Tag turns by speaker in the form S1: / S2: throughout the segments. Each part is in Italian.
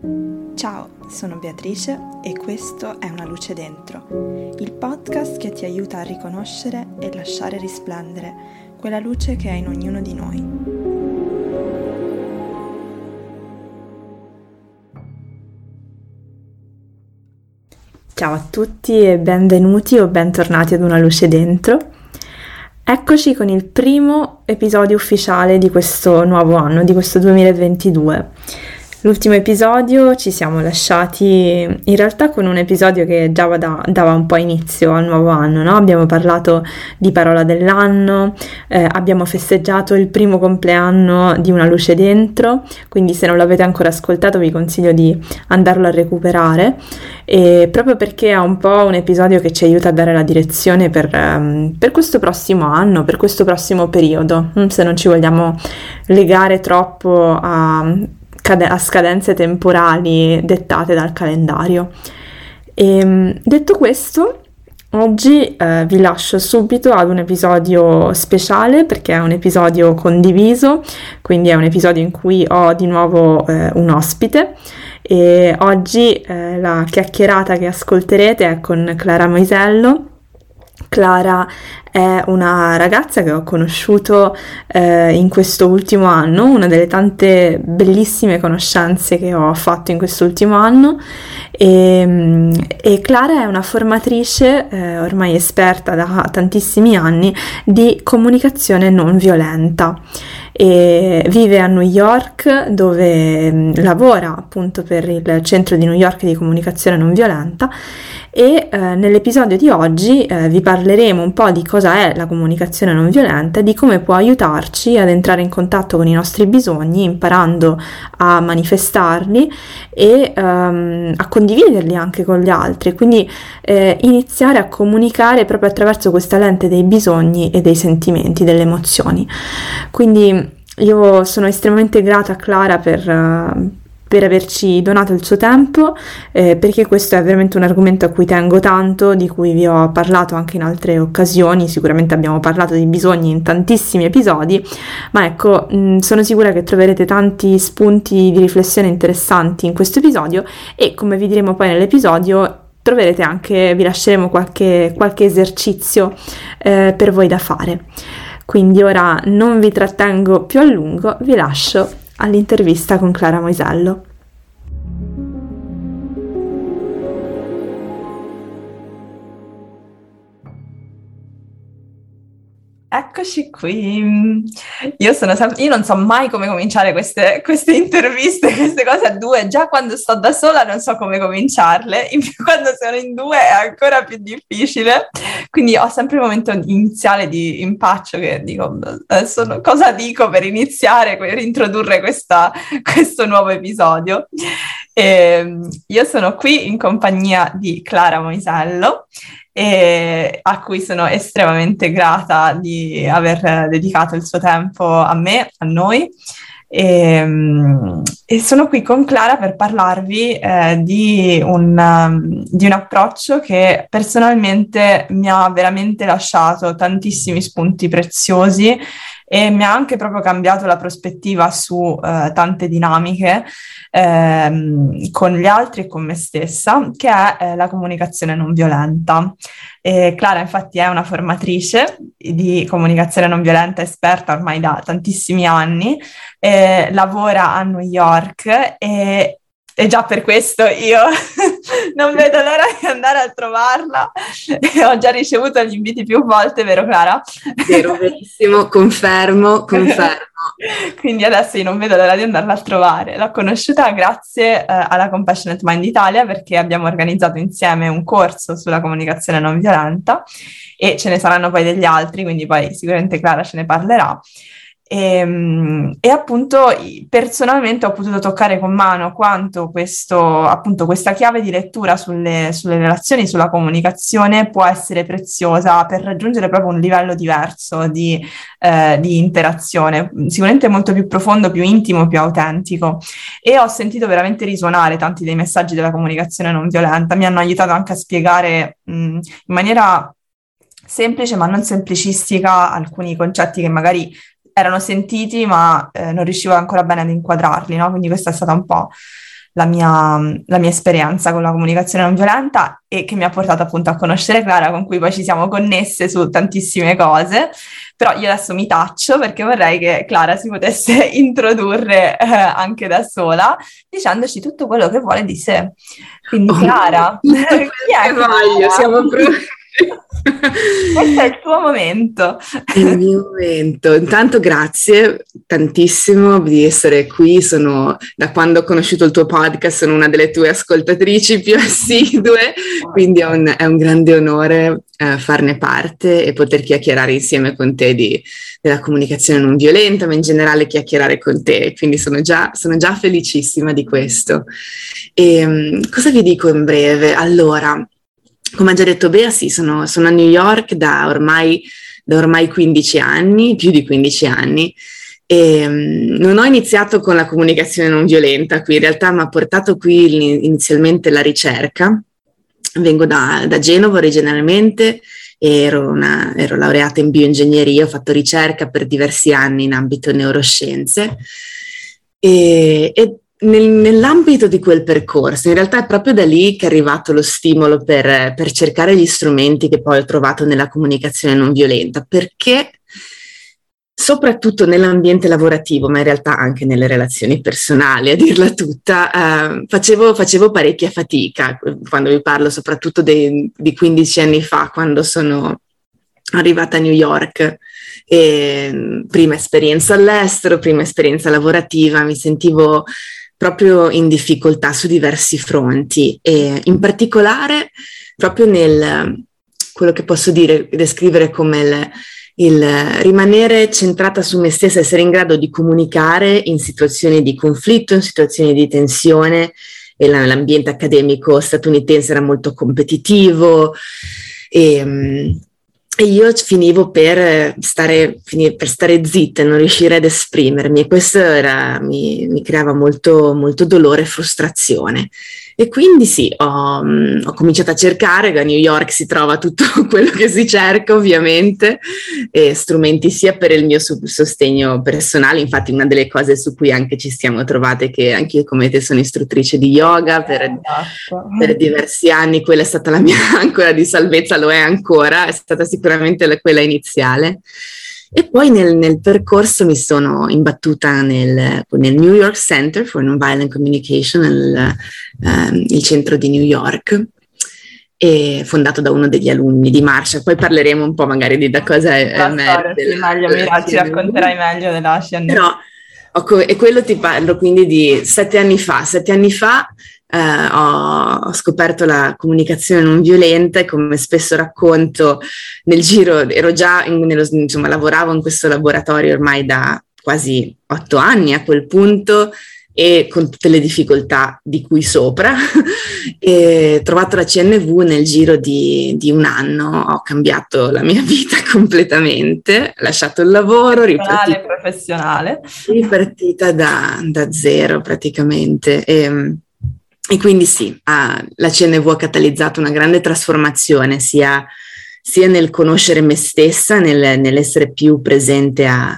S1: Ciao, sono Beatrice e questo è Una luce dentro, il podcast che ti aiuta a riconoscere e lasciare risplendere quella luce che è in ognuno di noi. Ciao a tutti e benvenuti o bentornati ad Una luce dentro. Eccoci con il primo episodio ufficiale di questo nuovo anno, di questo 2022. L'ultimo episodio ci siamo lasciati in realtà con un episodio che già da, dava un po' inizio al nuovo anno, no? Abbiamo parlato di parola dell'anno, eh, abbiamo festeggiato il primo compleanno di Una luce dentro, quindi se non l'avete ancora ascoltato vi consiglio di andarlo a recuperare, e proprio perché è un po' un episodio che ci aiuta a dare la direzione per, um, per questo prossimo anno, per questo prossimo periodo, mm, se non ci vogliamo legare troppo a a scadenze temporali dettate dal calendario. E, ehm, detto questo, oggi eh, vi lascio subito ad un episodio speciale perché è un episodio condiviso, quindi è un episodio in cui ho di nuovo eh, un ospite. E oggi eh, la chiacchierata che ascolterete è con Clara Moisello. Clara è una ragazza che ho conosciuto eh, in questo ultimo anno, una delle tante bellissime conoscenze che ho fatto in quest'ultimo anno. E, mm, e Clara è una formatrice eh, ormai esperta da tantissimi anni di comunicazione non violenta. E vive a New York dove mm, lavora appunto per il centro di New York di comunicazione non violenta e eh, nell'episodio di oggi eh, vi parleremo un po' di cosa è la comunicazione non violenta e di come può aiutarci ad entrare in contatto con i nostri bisogni imparando a manifestarli e ehm, a condividerli anche con gli altri, quindi eh, iniziare a comunicare proprio attraverso questa lente dei bisogni e dei sentimenti, delle emozioni. Quindi io sono estremamente grata a Clara per, uh, per averci donato il suo tempo, eh, perché questo è veramente un argomento a cui tengo tanto, di cui vi ho parlato anche in altre occasioni, sicuramente abbiamo parlato di bisogni in tantissimi episodi, ma ecco, mh, mm, sono sicura che troverete tanti spunti di riflessione interessanti in questo episodio e come vi diremo poi nell'episodio troverete anche, vi lasceremo qualche, qualche esercizio eh, per voi da fare. Quindi ora non vi trattengo più a lungo, vi lascio all'intervista con Clara Moisello. Eccoci qui. Io, sono sempre, io non so mai come cominciare queste, queste, interviste, queste cose a due. Già quando sto da sola non so come cominciarle, in più quando sono in due è ancora più difficile. Quindi ho sempre il momento iniziale di impaccio che dico adesso cosa dico per iniziare, per introdurre questa, questo nuovo episodio. E, ehm, io sono qui in compagnia di Clara Moisello e a cui sono estremamente grata di aver dedicato il suo tempo a me, a noi. E, ehm, e sono qui con Clara per parlarvi eh, di, un, um, di un approccio che personalmente mi ha veramente lasciato tantissimi spunti preziosi e mi ha anche proprio cambiato la prospettiva su eh, tante dinamiche ehm, con gli altri e con me stessa, che è eh, la comunicazione non violenta. E Clara infatti è una formatrice di comunicazione non violenta esperta ormai da tantissimi anni, lavora a New York e e già per questo io non vedo l'ora di andare a trovarla e ho già ricevuto gli inviti più volte, vero Clara?
S2: Vero, verissimo, confermo, confermo.
S1: Quindi adesso io non vedo l'ora di andarla a trovare. L'ho conosciuta grazie eh, alla Compassionate Mind Italia perché abbiamo organizzato insieme un corso sulla comunicazione non violenta e ce ne saranno poi degli altri, quindi poi sicuramente Clara ce ne parlerà. E, ehm, e, appunto personalmente ho potuto toccare con mano quanto questo, appunto, questa chiave di lettura sulle, sulle, relazioni, sulla comunicazione può essere preziosa per raggiungere proprio un livello diverso di, eh, di interazione, sicuramente molto più profondo, più intimo, più autentico. E ho sentito veramente risuonare tanti dei messaggi della comunicazione non violenta, mi hanno aiutato anche a spiegare mh, in maniera semplice ma non semplicistica alcuni concetti che magari erano sentiti ma eh, non riuscivo ancora bene ad inquadrarli, no? Quindi questa è stata un po' la mia, la mia, esperienza con la comunicazione non violenta e che mi ha portato appunto a conoscere Clara, con cui poi ci siamo connesse su tantissime cose. Però io adesso mi taccio perché vorrei che Clara si potesse introdurre eh, anche da sola, dicendoci tutto quello che vuole di sé. Quindi oh, Clara, chi
S2: è Clara? Siamo pronti.
S1: Questo è il tuo momento.
S2: Il mio momento. Intanto grazie tantissimo di essere qui. Sono, da quando ho conosciuto il tuo podcast, sono una delle tue ascoltatrici più assidue, quindi è un, è un grande onore eh, farne parte e poter chiacchierare insieme con te di, della comunicazione non violenta, ma in generale chiacchierare con te. Quindi sono già, sono già felicissima di questo. E, ehm, cosa vi dico in breve? Allora, come ha già detto Bea, sì, sono, sono a New York da ormai, da ormai 15 anni, più di 15 anni. E, um, non ho iniziato con la comunicazione non violenta qui, in realtà mi ha portato qui inizialmente la ricerca. Vengo da, da Genova originariamente, ero, una, ero laureata in bioingegneria, ho fatto ricerca per diversi anni in ambito neuroscienze e, e nel, nell'ambito di quel percorso, in realtà è proprio da lì che è arrivato lo stimolo per, per cercare gli strumenti che poi ho trovato nella comunicazione non violenta, perché soprattutto nell'ambiente lavorativo, ma in realtà anche nelle relazioni personali, a dirla tutta, eh, facevo, facevo, parecchia fatica quando vi parlo soprattutto dei, di 15 anni fa, quando sono arrivata a New York. E, prima esperienza all'estero, prima esperienza lavorativa, mi sentivo proprio in difficoltà su diversi fronti e in particolare proprio nel quello che posso dire, descrivere come il, il rimanere centrata su me stessa, essere in grado di comunicare in situazioni di conflitto, in situazioni di tensione. E l'ambiente accademico statunitense era molto competitivo. E, e io finivo per stare, per stare zitta e non riuscire ad esprimermi e questo era, mi, mi, creava molto, molto dolore e frustrazione. E quindi sì, ho, mm, ho, cominciato a cercare, a New York si trova tutto quello che si cerca ovviamente, e strumenti sia per il mio sostegno personale, infatti una delle cose su cui anche ci siamo trovate, che anche io come te sono istruttrice di yoga per, esatto. per diversi anni, quella è stata la mia ancora di salvezza, lo è ancora, è stata sicuramente quella iniziale. E poi nel, nel percorso mi sono imbattuta nel, nel, New York Center for Nonviolent Communication, il, um, il centro di New York, e fondato da uno degli alunni di Marcia. Poi parleremo un po' magari di da cosa è
S1: La storia, sì, meglio, mi, ci racconterai meglio della Ocean.
S2: No, e quello ti parlo quindi di sette anni fa. Sette anni fa eh, ho, scoperto la comunicazione non violenta e come spesso racconto nel giro, ero già, in, nello, insomma, lavoravo in questo laboratorio ormai da quasi otto anni a quel punto e con tutte le difficoltà di cui sopra, e trovato la CNV nel giro di, di, un anno, ho cambiato la mia vita completamente, lasciato il lavoro,
S1: ripartita, professionale.
S2: ripartita da, da zero praticamente. E, e quindi sì, ah, la CNV ha catalizzato una grande trasformazione sia, sia nel conoscere me stessa, nel, nell'essere più presente a,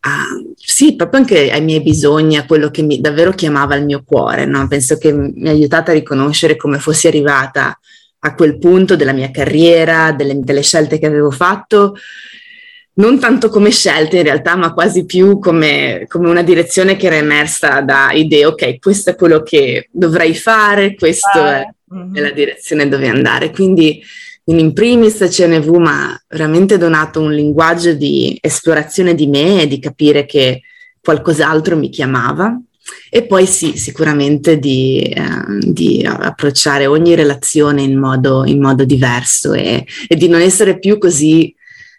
S2: a, sì, proprio anche ai miei bisogni, a quello che mi davvero chiamava il mio cuore. No? Penso che mi ha aiutato a riconoscere come fossi arrivata a quel punto della mia carriera, delle, delle scelte che avevo fatto non tanto come scelte in realtà, ma quasi più come, come, una direzione che era emersa da idee, ok, questo è quello che dovrei fare, questa è, mm-hmm. è, la direzione dove andare. Quindi, in primis CNV mi ha veramente donato un linguaggio di esplorazione di me e di capire che qualcos'altro mi chiamava. E poi sì, sicuramente di, eh, di approcciare ogni relazione in modo, in modo diverso e, e di non essere più così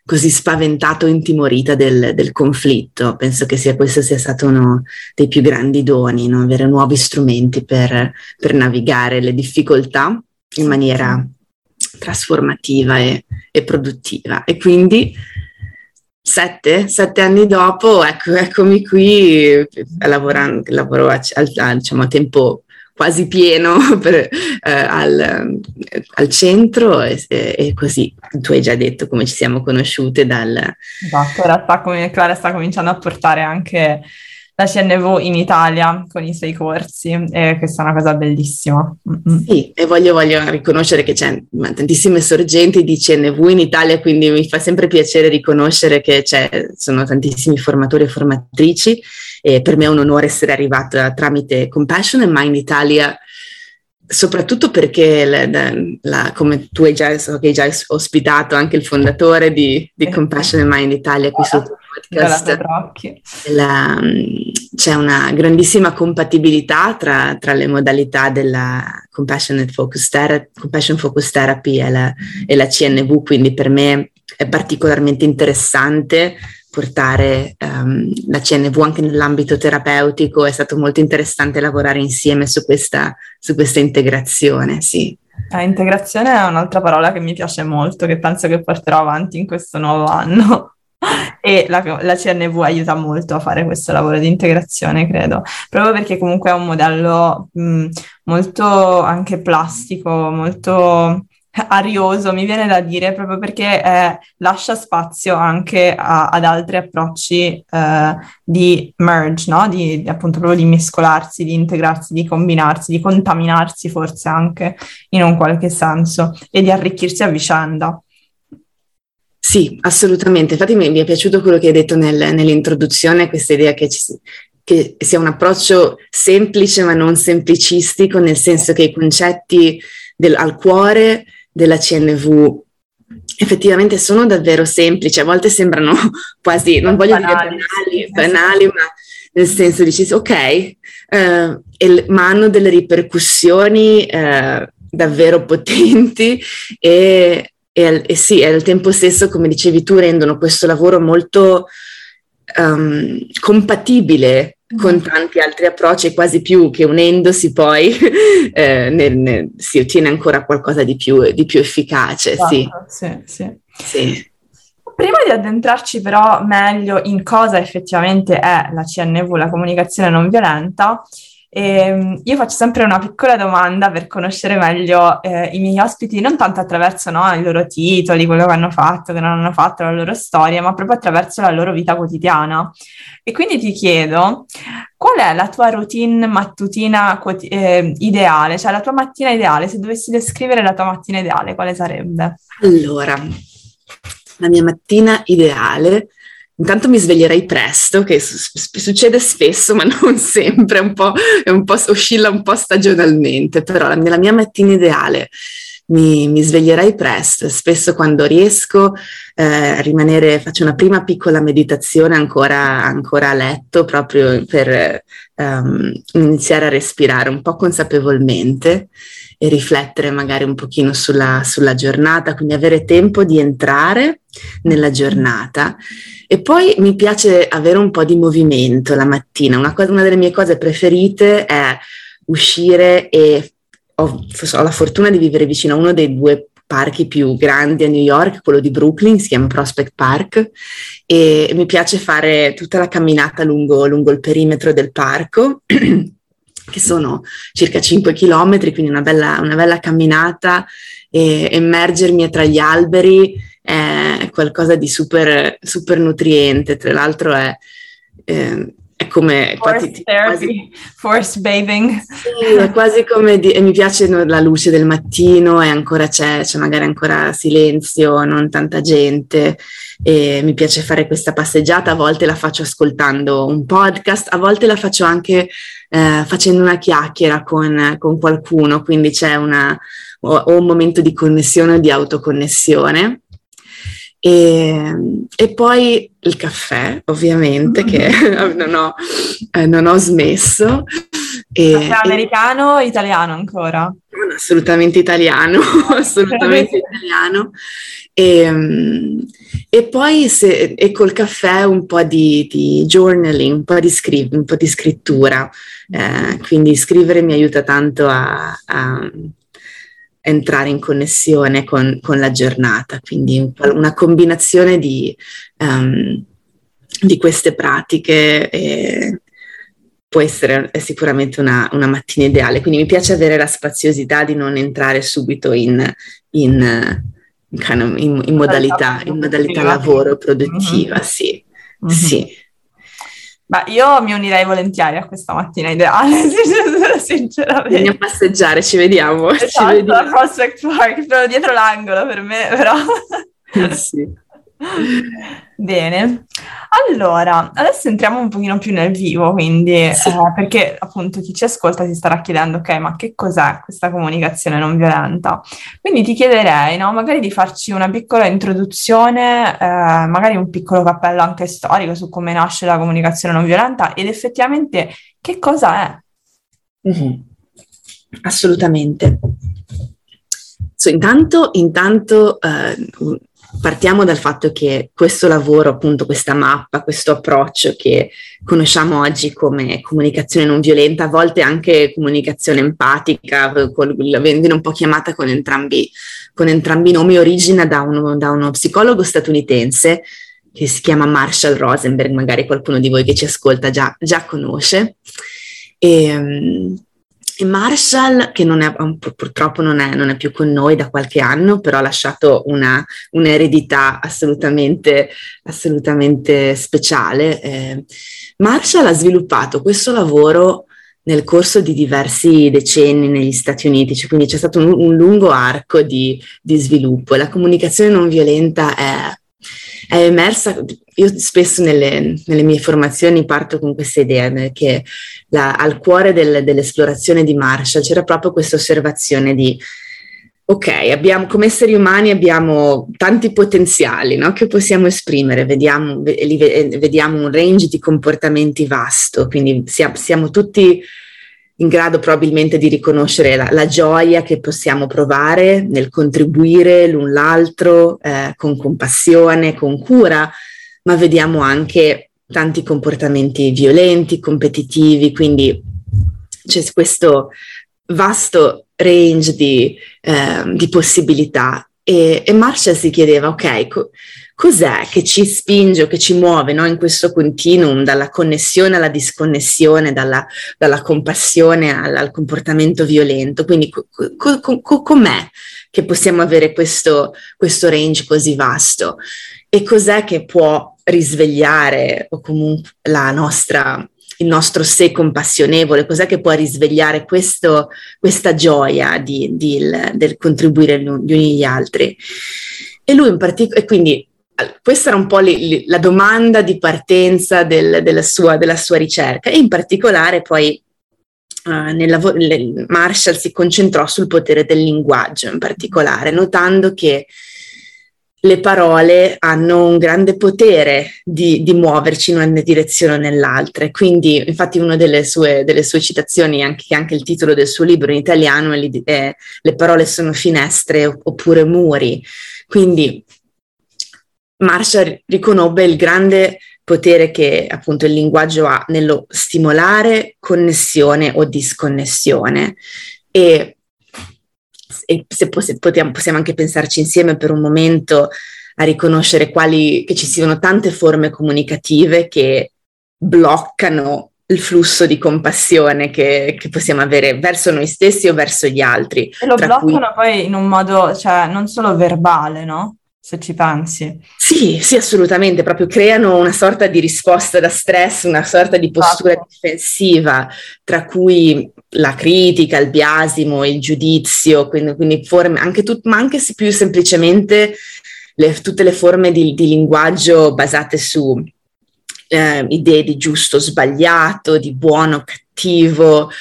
S2: così spaventata o intimorita del, del, conflitto. Penso che sia, questo sia stato uno dei più grandi doni, no? avere nuovi strumenti per, per, navigare le difficoltà in maniera trasformativa e, e produttiva. E quindi sette, sette anni dopo, ecco, eccomi qui lavorando, lavoro a, a, diciamo, a tempo quasi pieno per, eh, al, al, centro e, e, così. Tu hai già detto come ci siamo conosciute dal...
S1: Esatto, ora sta come, Clara sta cominciando a portare anche la CNV in Italia con i suoi corsi e questa è una cosa bellissima.
S2: Mm-hmm. Sì, e voglio, voglio riconoscere che c'è tantissime sorgenti di CNV in Italia, quindi mi fa sempre piacere riconoscere che c'è, sono tantissimi formatori e formatrici e per me è un onore essere arrivata tramite Compassion, ma in Italia soprattutto perché la, la, come tu hai già, so che hai già ospitato anche il fondatore di, di Compassion Mind Italia qui sul podcast, la, c'è una grandissima compatibilità tra, tra, le modalità della Compassionate Focus, Ther- Compassion Focus Therapy e la, e la CNV, quindi per me è particolarmente interessante portare um, la CNV anche nell'ambito terapeutico, è stato molto interessante lavorare insieme su questa, su questa integrazione, sì.
S1: Eh, integrazione è un'altra parola che mi piace molto, che penso che porterò avanti in questo nuovo anno. E la, la, CNV aiuta molto a fare questo lavoro di integrazione, credo, proprio perché comunque è un modello mh, molto anche plastico, molto arioso, mi viene da dire, proprio perché eh, lascia spazio anche a, ad altri approcci eh, di merge, no? di, di, appunto proprio di mescolarsi, di integrarsi, di combinarsi, di contaminarsi forse anche in un qualche senso e di arricchirsi a vicenda.
S2: Sì, assolutamente. Infatti mi, mi è piaciuto quello che hai detto nel, nell'introduzione, questa idea che, ci, che sia un approccio semplice ma non semplicistico, nel senso che i concetti del, al cuore della CNV effettivamente sono davvero semplici, a volte sembrano quasi, non voglio banali, dire banali, banali ma nel senso dici ok, eh, ma hanno delle ripercussioni eh, davvero potenti e, e, e, sì, al tempo stesso, come dicevi tu, rendono questo lavoro molto um, compatibile con mm-hmm. tanti altri approcci, quasi più che unendosi poi eh, nel, nel, si ottiene ancora qualcosa di più, di più efficace. Esatto, sì.
S1: Sì, sì. sì. Prima di addentrarci però meglio in cosa effettivamente è la CNV, la comunicazione non violenta, e ehm, io faccio sempre una piccola domanda per conoscere meglio eh, i miei ospiti, non tanto attraverso no, i loro titoli, quello che hanno fatto, che non hanno fatto, la loro storia, ma proprio attraverso la loro vita quotidiana. E quindi ti chiedo, qual è la tua routine mattutina quoti- eh, ideale, cioè la tua mattina ideale? Se dovessi descrivere la tua mattina ideale, quale sarebbe?
S2: Allora, la mia mattina ideale Intanto mi sveglierei presto, che su- succede spesso, ma non sempre, un po', un po', oscilla un po' stagionalmente, però nella mia mattina ideale mi, mi sveglierei presto spesso quando riesco eh, rimanere, faccio una prima piccola meditazione ancora, ancora a letto, proprio per um, iniziare a respirare un po' consapevolmente e riflettere magari un pochino sulla, sulla giornata, quindi avere tempo di entrare nella giornata. E poi mi piace avere un po' di movimento la mattina. Una, cosa, una delle mie cose preferite è uscire e ho, ho, la fortuna di vivere vicino a uno dei due parchi più grandi a New York, quello di Brooklyn, si chiama Prospect Park, e mi piace fare tutta la camminata lungo, lungo il perimetro del parco. che sono circa 5 chilometri, quindi una bella, una bella camminata, e immergermi tra gli alberi è qualcosa di super, super nutriente, tra l'altro è, eh, è come...
S1: Force therapy, quasi, force bathing.
S2: Sì, è quasi come... Di, mi piace la luce del mattino e ancora c'è, c'è magari ancora silenzio, non tanta gente e mi piace fare questa passeggiata, a volte la faccio ascoltando un podcast, a volte la faccio anche eh, facendo una chiacchiera con, con qualcuno, quindi c'è una, o, o un momento di connessione o di autoconnessione. E, e, poi il caffè, ovviamente, che non ho, eh, non ho smesso.
S1: E, caffè americano o italiano ancora?
S2: Assolutamente italiano, assolutamente italiano. E, e poi se, e col caffè un po' di, di journaling, un po' di, scri- un po di scrittura. Eh, quindi scrivere mi aiuta tanto a, a entrare in connessione con, con, la giornata, quindi una combinazione di, um, di queste pratiche e può essere sicuramente una, una, mattina ideale. Quindi mi piace avere la spaziosità di non entrare subito in, in, in, in modalità, modalità lavoro produttiva, mm-hmm. sì. Mm-hmm. sì.
S1: Ma io mi unirei volentieri a questa mattina ideale, sinceramente.
S2: Andiamo a passeggiare, ci vediamo.
S1: Esatto,
S2: ci vediamo.
S1: a Prospect Park, però dietro l'angolo per me, però.
S2: sì.
S1: Bene, allora adesso entriamo un pochino più nel vivo, quindi
S2: Sì.
S1: eh, perché appunto chi ci ascolta si starà chiedendo, ok, ma che cos'è questa comunicazione non violenta? Quindi ti chiederei, no, magari di farci una piccola introduzione, eh, magari un piccolo cappello anche storico su come nasce la comunicazione non violenta ed effettivamente che cosa è?
S2: Mhm. Assolutamente. So, intanto, intanto eh, partiamo dal fatto che questo lavoro, appunto, questa mappa, questo approccio che conosciamo oggi come comunicazione non violenta, a volte anche comunicazione empatica, con- viene un po' chiamata con entrambi, con entrambi i nomi, origina da uno, da uno psicologo statunitense che si chiama Marshall Rosenberg, magari qualcuno di voi che ci ascolta già, già conosce. E, mm, e Marshall, che non è, pur- purtroppo non è, non è più con noi da qualche anno, però ha lasciato una, un'eredità assolutamente, assolutamente speciale. eh, Marshall ha sviluppato questo lavoro nel corso di diversi decenni negli Stati Uniti, cioè quindi c'è stato un, un lungo arco di, di sviluppo e la comunicazione non violenta è, è emersa. Io spesso nelle, nelle mie formazioni parto con questa idea eh, che la- al cuore del- dell'esplorazione di Marshall c'era proprio questa osservazione di ok, abbiamo, come esseri umani abbiamo tanti potenziali no, che possiamo esprimere, vediamo, vediamo un range di comportamenti vasto, quindi sia- siamo tutti in grado probabilmente di riconoscere la, la gioia che possiamo provare nel contribuire l'un l'altro eh, con compassione, con cura, ma vediamo anche tanti comportamenti violenti, competitivi, quindi c'è questo vasto range di, ehm, di possibilità. E, e Marshall si chiedeva, ok, co- cos'è che ci spinge o che ci muove no, in questo continuum dalla connessione alla disconnessione, dalla, dalla compassione al, al comportamento violento? Quindi co- co- co- com'è che possiamo avere questo, questo range così vasto? E cos'è che può risvegliare o comunque la nostra, il nostro sé compassionevole? Cos'è che può risvegliare questo, questa gioia di, di- del contribuire gli uni agli altri? E lui in particolare, quindi questa era un po' li- li- la domanda di partenza del- della, sua, della sua ricerca e in particolare poi eh, nel lavoro, le- Marshall si concentrò sul potere del linguaggio in particolare, notando che le parole hanno un grande potere di, di muoverci in una direzione o nell'altra. Quindi, infatti, una delle sue, delle sue citazioni, anche, che è anche il titolo del suo libro in italiano, è, è Le parole sono finestre oppure muri. Quindi Marshall riconobbe il grande potere che appunto il linguaggio ha nello stimolare connessione o disconnessione e, e se potiamo- possiamo anche pensarci insieme per un momento a riconoscere quali, che ci siano tante forme comunicative che bloccano il flusso di compassione che, che possiamo avere verso noi stessi o verso gli altri.
S1: E lo
S2: tra cui-
S1: bloccano poi in un modo, cioè non solo verbale, no? Se ci pensi.
S2: Sì, sì, assolutamente, proprio creano una sorta di risposta da stress, una sorta di postura
S1: Esatto.
S2: difensiva, tra cui la critica, il biasimo, il giudizio, quindi, quindi forme, anche tut- ma anche se più semplicemente le- tutte le forme di, di linguaggio basate su eh, idee di giusto, sbagliato, di buono, cattivo,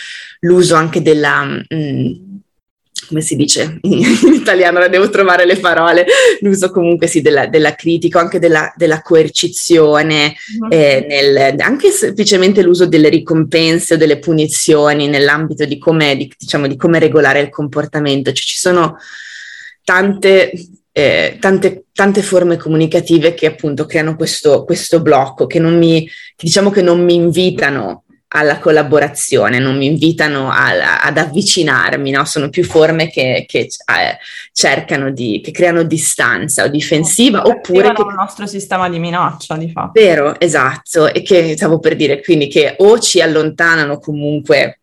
S2: l'uso anche della... mm, come si dice in, italiano, ora devo trovare le parole, l'uso comunque sì della, della critica, anche della, della coercizione, eh, nel- anche semplicemente l'uso delle ricompense o delle punizioni nell'ambito di come, di- diciamo, di come regolare il comportamento. Cioè, ci sono tante, eh, tante, tante forme comunicative che appunto creano questo, questo blocco, che non mi, che diciamo che non mi invitano alla collaborazione, non mi invitano al- ad avvicinarmi, no? Sono più forme che, che, eh, cercano di, che creano distanza o difensiva, oppure che
S1: il nostro sistema di minaccia, di fatto.
S2: Vero, esatto, e che stavo per dire quindi che o ci allontanano comunque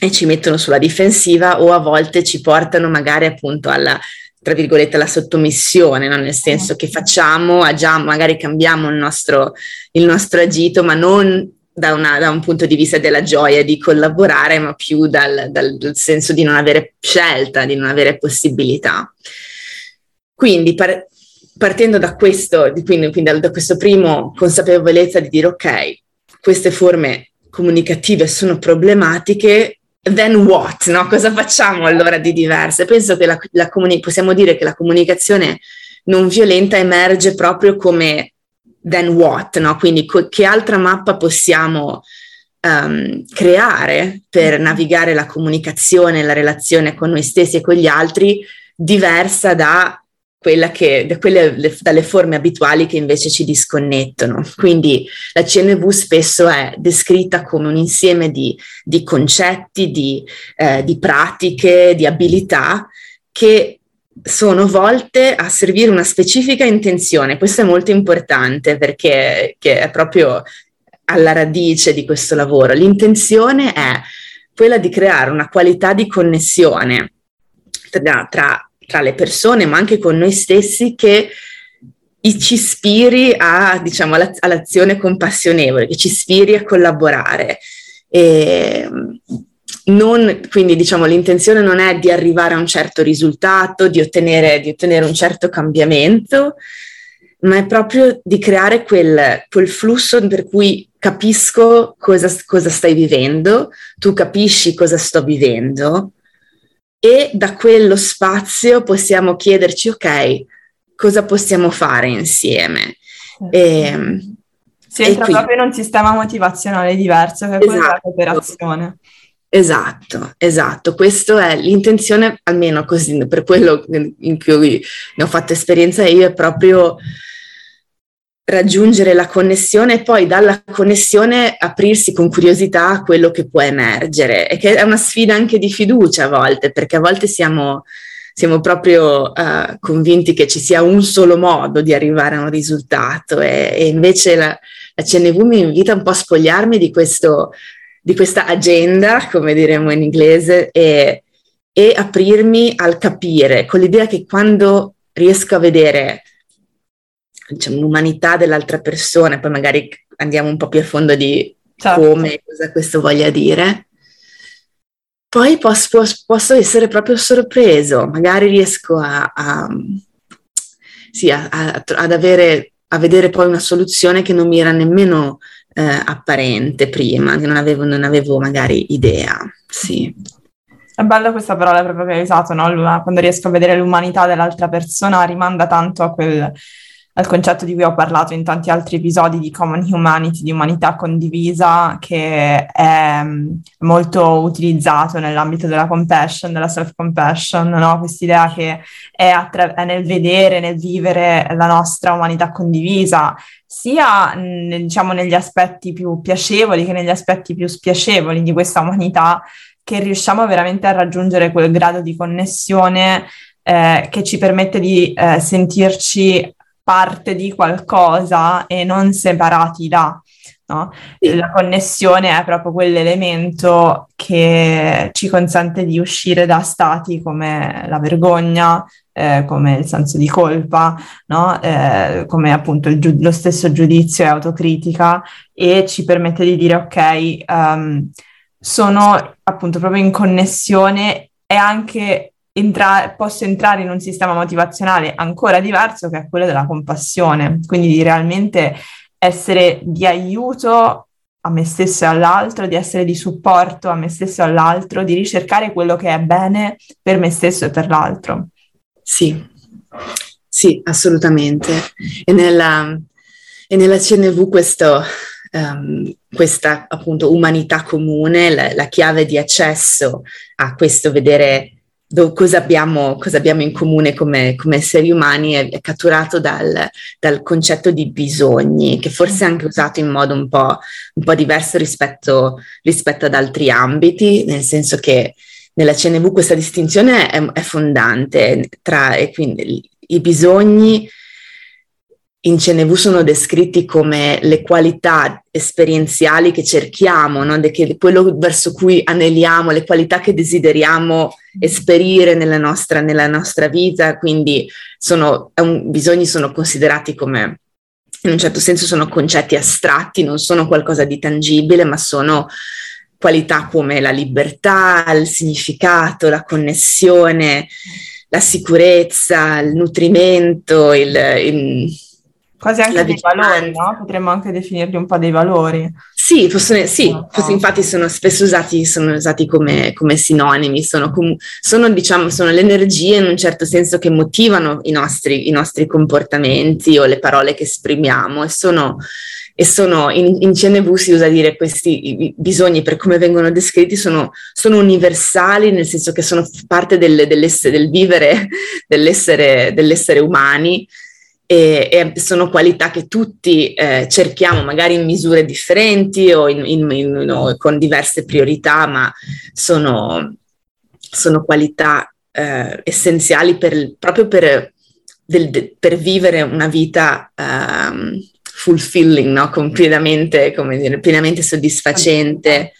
S2: e ci mettono sulla difensiva o a volte ci portano magari appunto alla, tra virgolette, alla sottomissione, no? nel senso che facciamo, agiamo, magari cambiamo il nostro, il nostro agito, ma non da, una, da, un punto di vista della gioia di collaborare, ma più dal, dal, dal senso di non avere scelta, di non avere possibilità. Quindi par- partendo da questo, quindi, quindi da, questo primo consapevolezza di dire ok, queste forme comunicative sono problematiche, then what? No? Cosa facciamo allora di diverso? Penso che la, la comuni- possiamo dire che la comunicazione non violenta emerge proprio come then what? No? Quindi co- che altra mappa possiamo um, creare per navigare la comunicazione, la relazione con noi stessi e con gli altri diversa da quella che, da quelle, le, dalle forme abituali che invece ci disconnettono. Quindi la CNV spesso è descritta come un insieme di, di concetti, di, eh, di pratiche, di abilità che sono volte a servire una specifica intenzione. Questo è molto importante perché è proprio alla radice di questo lavoro. L'intenzione è quella di creare una qualità di connessione tra, tra tra le persone, ma anche con noi stessi, che ci ispiri a, diciamo, all'azione compassionevole, che ci ispiri a collaborare. E non, quindi diciamo l'intenzione non è di arrivare a un certo risultato, di ottenere, di ottenere un certo cambiamento, ma è proprio di creare quel, quel flusso per cui capisco cosa, cosa, stai vivendo, tu capisci cosa sto vivendo e da quello spazio possiamo chiederci, ok, cosa possiamo fare insieme?
S1: E, si entra qui, proprio in un sistema motivazionale diverso che è quello della cooperazione.
S2: Esatto, esatto. Questo è l'intenzione, almeno così, per quello in cui ne ho fatto esperienza io, è proprio raggiungere la connessione e poi dalla connessione aprirsi con curiosità a quello che può emergere e che è una sfida anche di fiducia a volte, perché a volte siamo, siamo proprio uh, convinti che ci sia un solo modo di arrivare a un risultato e, e invece la, la, CNV mi invita un po' a spogliarmi di, questo, di questa agenda, come diremmo in inglese, e, e aprirmi al capire, con l'idea che quando riesco a vedere diciamo, l'umanità dell'altra persona, poi magari andiamo un po' più a fondo di certo. come, cosa questo voglia dire. Poi posso, posso essere proprio sorpreso, magari riesco a, a, sì, a, ad avere, a vedere poi una soluzione che non mi era nemmeno eh, apparente prima, che non avevo, non avevo magari idea. Sì.
S1: È bella questa parola proprio che hai usato, no? quando riesco a vedere l'umanità dell'altra persona rimanda tanto a quel al concetto di cui ho parlato in tanti altri episodi di common humanity, di umanità condivisa, che è mm, molto utilizzato nell'ambito della compassion, della self-compassion, no? quest'idea che è, attra- è, nel vedere, nel vivere la nostra umanità condivisa, sia diciamo, negli aspetti più piacevoli che negli aspetti più spiacevoli di questa umanità, che riusciamo veramente a raggiungere quel grado di connessione eh, che ci permette di eh, sentirci parte di qualcosa e non separati da. No? Sì. La connessione è proprio quell'elemento che ci consente di uscire da stati come la vergogna, eh, come il senso di colpa, no? eh, come appunto giu- lo stesso giudizio e autocritica e ci permette di dire ok, um, sono appunto proprio in connessione e anche entra- posso entrare in un sistema motivazionale ancora diverso che è quello della compassione, quindi di realmente essere di aiuto a me stesso e all'altro, di essere di supporto a me stesso e all'altro, di ricercare quello che è bene per me stesso e per l'altro.
S2: Sì, sì, assolutamente. E nella, e nella CNV questo, um, questa appunto umanità comune, la, la, chiave di accesso a questo vedere do, cosa, abbiamo, cosa, abbiamo, in comune come, come esseri umani è, è catturato dal, dal, concetto di bisogni, che forse è anche usato in modo un po', un po diverso rispetto, rispetto, ad altri ambiti, nel senso che nella CNV questa distinzione è, è fondante tra e quindi, i bisogni in CNV sono descritti come le qualità esperienziali che cerchiamo, no? che quello verso cui aneliamo, le qualità che desideriamo esperire nella nostra, nella nostra vita, quindi sono, un, bisogni sono considerati come in un certo senso sono concetti astratti, non sono qualcosa di tangibile, ma sono qualità come la libertà, il significato, la connessione, la sicurezza, il nutrimento, il, il
S1: Quasi anche dei valori, no? Potremmo anche definirli un po' dei valori.
S2: Sì, possono, sì no. infatti sono spesso usati, sono usati come, come sinonimi, sono, com- sono, diciamo, sono, le energie in un certo senso che motivano i nostri, i nostri comportamenti o le parole che esprimiamo e sono, e sono in, in, CNV si usa dire questi bisogni per come vengono descritti sono, sono universali nel senso che sono parte del, dell'essere, del vivere dell'essere, dell'essere umani e, e sono qualità che tutti eh, cerchiamo magari in misure differenti o, in, in, in, no, con diverse priorità, ma sono, sono qualità eh, essenziali per, proprio per, del, de, per, vivere una vita um, fulfilling, no? pienamente, dire, pienamente soddisfacente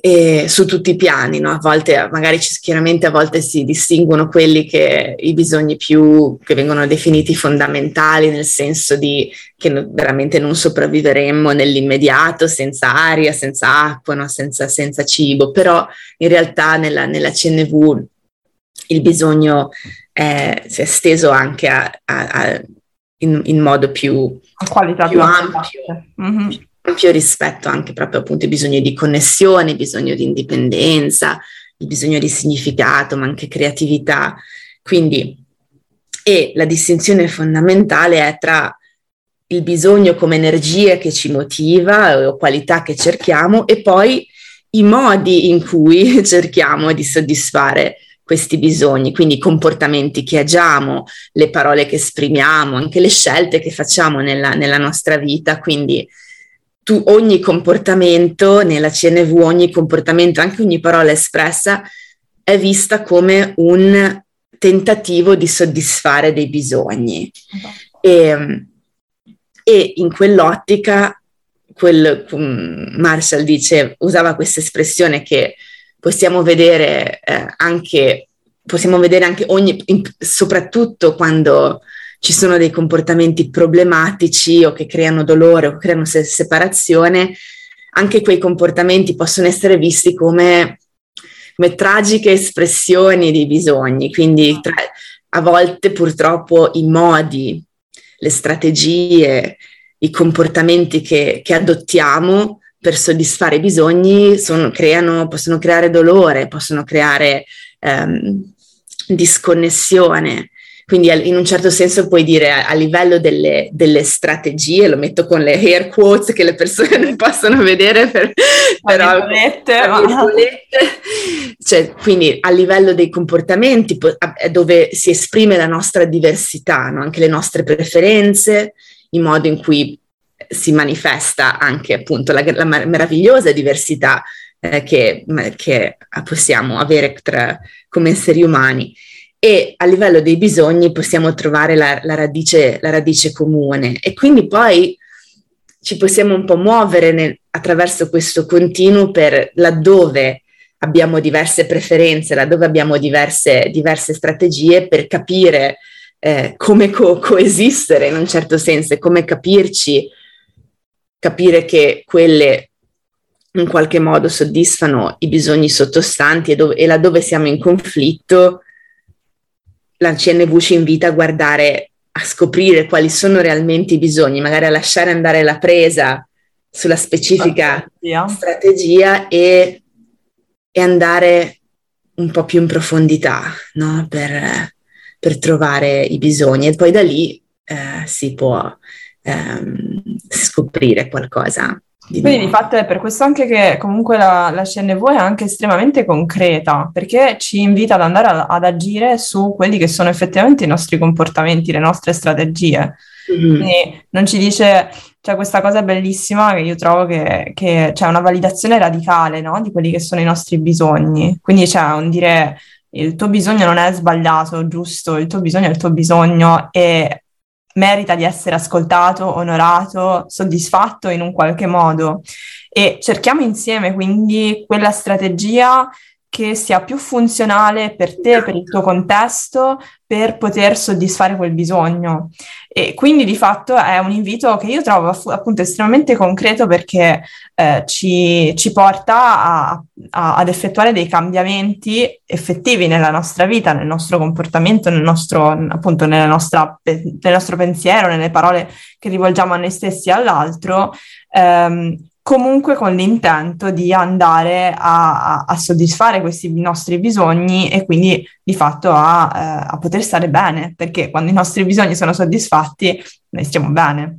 S2: e su tutti i piani, no? A volte, magari chiaramente a volte si distinguono quelli che i bisogni più che vengono definiti fondamentali, nel senso di che no, veramente non sopravviveremmo nell'immediato senza aria, senza acqua, no? senza, senza, cibo, però in realtà nella, nella CNV il bisogno è, si è esteso anche a, a, a, in, in, modo più, più ampio. Mm-hmm ampio rispetto anche proprio appunto ai bisogni di connessione, bisogno di indipendenza, il bisogno di significato, ma anche creatività. Quindi, e la distinzione fondamentale è tra il bisogno come energia che ci motiva o qualità che cerchiamo e poi i modi in cui cerchiamo di soddisfare questi bisogni, quindi i comportamenti che agiamo, le parole che esprimiamo, anche le scelte che facciamo nella, nella nostra vita. Quindi tu, ogni comportamento nella CNV, ogni comportamento, anche ogni parola espressa è vista come un tentativo di soddisfare dei bisogni. E, e in quell'ottica, quel, Marshall dice, usava questa espressione che possiamo vedere eh, anche, possiamo vedere anche ogni, soprattutto quando ci sono dei comportamenti problematici o che creano dolore o che creano se- separazione, anche quei comportamenti possono essere visti come, come tragiche espressioni di bisogni, quindi tra, a volte purtroppo i modi, le strategie, i comportamenti che, che adottiamo per soddisfare i bisogni sono, creano, possono creare dolore, possono creare um, disconnessione. Quindi in un certo senso puoi dire a, a livello delle, delle, strategie, lo metto con le hair quotes che le persone non possono vedere, per, però cioè, quindi a livello dei comportamenti dove si esprime la nostra diversità, no? anche le nostre preferenze, il modo in cui si manifesta anche appunto la, la meravigliosa diversità eh, che, che, possiamo avere tra, come esseri umani e a livello dei bisogni possiamo trovare la, la, radice, la radice, comune. E quindi poi ci possiamo un po' muovere nel, attraverso questo continuo per laddove abbiamo diverse preferenze, laddove abbiamo diverse, diverse strategie per capire eh, come co- coesistere in un certo senso e come capirci, capire che quelle in qualche modo soddisfano i bisogni sottostanti e, dove, e laddove siamo in conflitto la CNV ci invita a guardare, a scoprire quali sono realmente i bisogni, magari a lasciare andare la presa sulla specifica strategia, strategia e, e, andare un po' più in profondità no? per, per, trovare i bisogni. E poi da lì eh, si può ehm, scoprire qualcosa
S1: Quindi di fatto è per questo anche che comunque la, la CNV è anche estremamente concreta, perché ci invita ad andare a, ad agire su quelli che sono effettivamente i nostri comportamenti, le nostre strategie. Mm-hmm. Quindi non ci dice, c'è questa cosa bellissima che io trovo che, che c'è una validazione radicale no? di quelli che sono i nostri bisogni. Quindi c'è un dire il tuo bisogno non è sbagliato, giusto, il tuo bisogno è il tuo bisogno e merita di essere ascoltato, onorato, soddisfatto in un qualche modo. E cerchiamo insieme quindi quella strategia che sia più funzionale per te, per il tuo contesto, per poter soddisfare quel bisogno. E quindi di fatto è un invito che io trovo appunto estremamente concreto perché eh, ci, ci, porta a, a, ad effettuare dei cambiamenti effettivi nella nostra vita, nel nostro comportamento, nel nostro, appunto, nostra, nel nostro pensiero, nelle parole che rivolgiamo a noi stessi e all'altro. Ehm, comunque con l'intento di andare a, a, a, soddisfare questi nostri bisogni e quindi di fatto a, eh, a, poter stare bene, perché quando i nostri bisogni sono soddisfatti noi stiamo bene.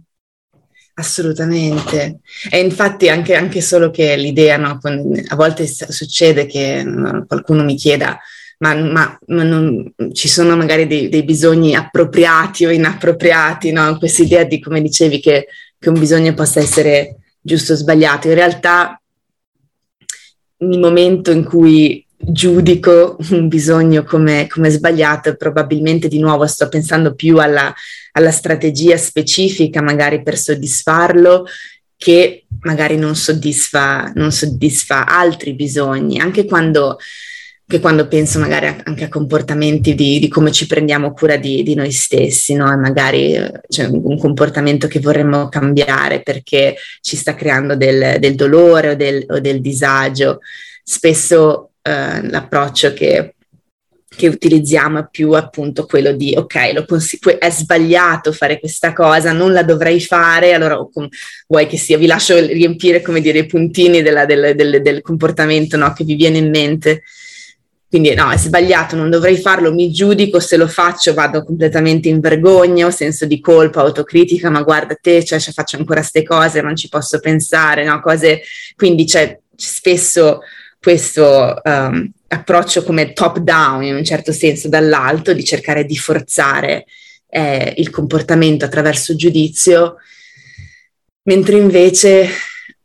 S2: Assolutamente. E infatti anche, anche solo che l'idea, no, a volte succede che qualcuno mi chieda ma, ma, ma non, ci sono magari dei, dei, bisogni appropriati o inappropriati, no? Questa idea di, come dicevi, che, che un bisogno possa essere giusto o sbagliato. In realtà il momento in cui giudico un bisogno come, come sbagliato, probabilmente di nuovo sto pensando più alla, alla strategia specifica magari per soddisfarlo che magari non soddisfa, non soddisfa altri bisogni, anche quando che quando penso magari anche a comportamenti di, di come ci prendiamo cura di, di noi stessi, no? E magari c'è cioè, un comportamento che vorremmo cambiare perché ci sta creando del, del dolore o del, o del, disagio. Spesso eh, l'approccio che, che, utilizziamo è più appunto quello di ok, cons- è sbagliato fare questa cosa, non la dovrei fare, allora com- vuoi che sia, vi lascio riempire come dire i puntini della, del, del, del, comportamento no? che vi viene in mente quindi no, è sbagliato, non dovrei farlo, mi giudico, se lo faccio vado completamente in vergogna, ho senso di colpa, autocritica, ma guarda te, cioè, cioè faccio ancora queste cose, non ci posso pensare, no? Cose, quindi c'è spesso questo um, approccio come top down in un certo senso dall'alto di cercare di forzare eh, il comportamento attraverso giudizio, mentre invece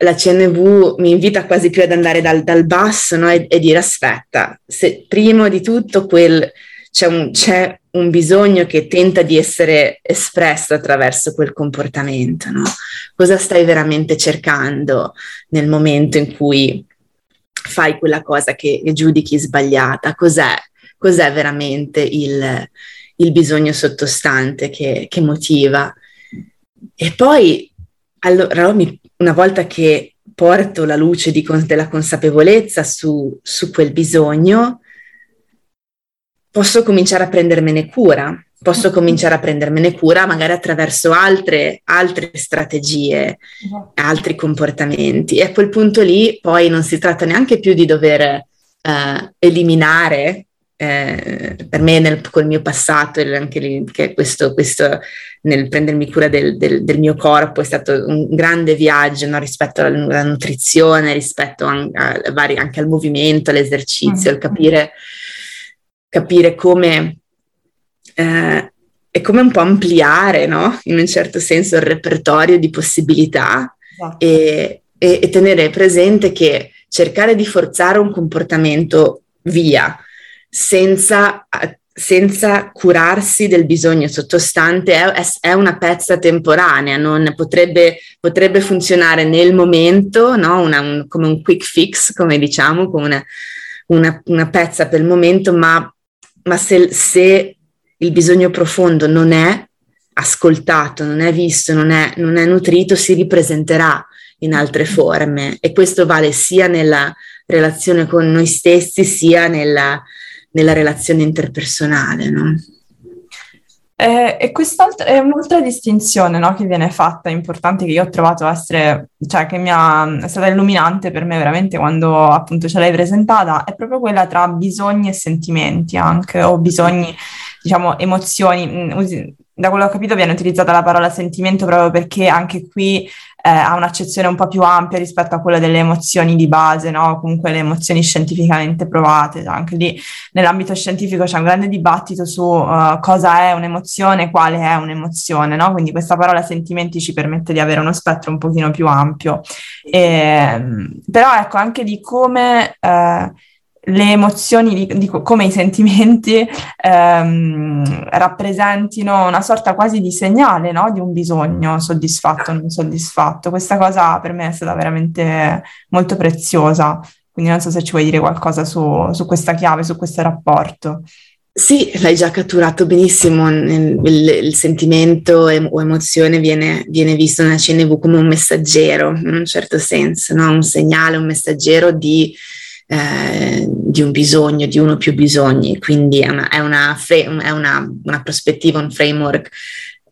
S2: la CNV mi invita quasi più ad andare dal, dal basso no? e, e, dire aspetta, se prima di tutto quel, c'è, un, c'è, un, bisogno che tenta di essere espresso attraverso quel comportamento, no? cosa stai veramente cercando nel momento in cui fai quella cosa che giudichi sbagliata, cos'è, cos'è veramente il, il bisogno sottostante che, che motiva. E poi allora mi, una volta che porto la luce di, della consapevolezza su, su quel bisogno, posso cominciare a prendermene cura, posso cominciare a prendermene cura magari attraverso altre, altre strategie, uh-huh. altri comportamenti. E a quel punto lì poi non si tratta neanche più di dover eh, eliminare eh, per me nel, col mio passato e anche lì, questo, questo nel prendermi cura del, del, del, mio corpo è stato un grande viaggio no, rispetto alla, alla, nutrizione, rispetto a, a, vari, anche al movimento, all'esercizio, mm. al capire, capire come eh, è come un po' ampliare no? in un certo senso il repertorio di possibilità esatto. e, e, e tenere presente che cercare di forzare un comportamento via senza, senza curarsi del bisogno sottostante è, è una pezza temporanea, potrebbe, potrebbe funzionare nel momento, no? una, un, come un quick fix, come diciamo, come una, una, una pezza per il momento, ma, ma se, se, il bisogno profondo non è ascoltato, non è visto, non è, non è nutrito, si ripresenterà in altre forme e questo vale sia nella relazione con noi stessi sia nella, nella relazione interpersonale. No?
S1: Eh, e quest'altra è un'altra distinzione no, che viene fatta, importante, che io ho trovato essere, cioè che mi ha, è stata illuminante per me veramente quando appunto ce l'hai presentata, è proprio quella tra bisogni e sentimenti anche, o bisogni, diciamo, emozioni. Da quello che ho capito viene utilizzata la parola sentimento proprio perché anche qui eh, ha un'accezione un po' più ampia rispetto a quella delle emozioni di base, no? comunque le emozioni scientificamente provate. Anche lì nell'ambito scientifico c'è un grande dibattito su uh, cosa è un'emozione, quale è un'emozione, no? quindi questa parola sentimenti ci permette di avere uno spettro un pochino più ampio. E, ehm, però ecco anche di come... Uh, le emozioni, di, di, come i sentimenti ehm, rappresentino una sorta quasi di segnale no? di un bisogno soddisfatto o non soddisfatto. Questa cosa per me è stata veramente molto preziosa Quindi non so se ci vuoi dire qualcosa su, su questa chiave, su questo rapporto.
S2: Sì, l'hai già catturato benissimo, il, il, sentimento e, o emozione viene, viene, visto nella CNV come un messaggero, in un certo senso, no? un segnale, un messaggero di, eh, di, un bisogno, di uno o più bisogni, quindi è una, è una, è una, una prospettiva, un framework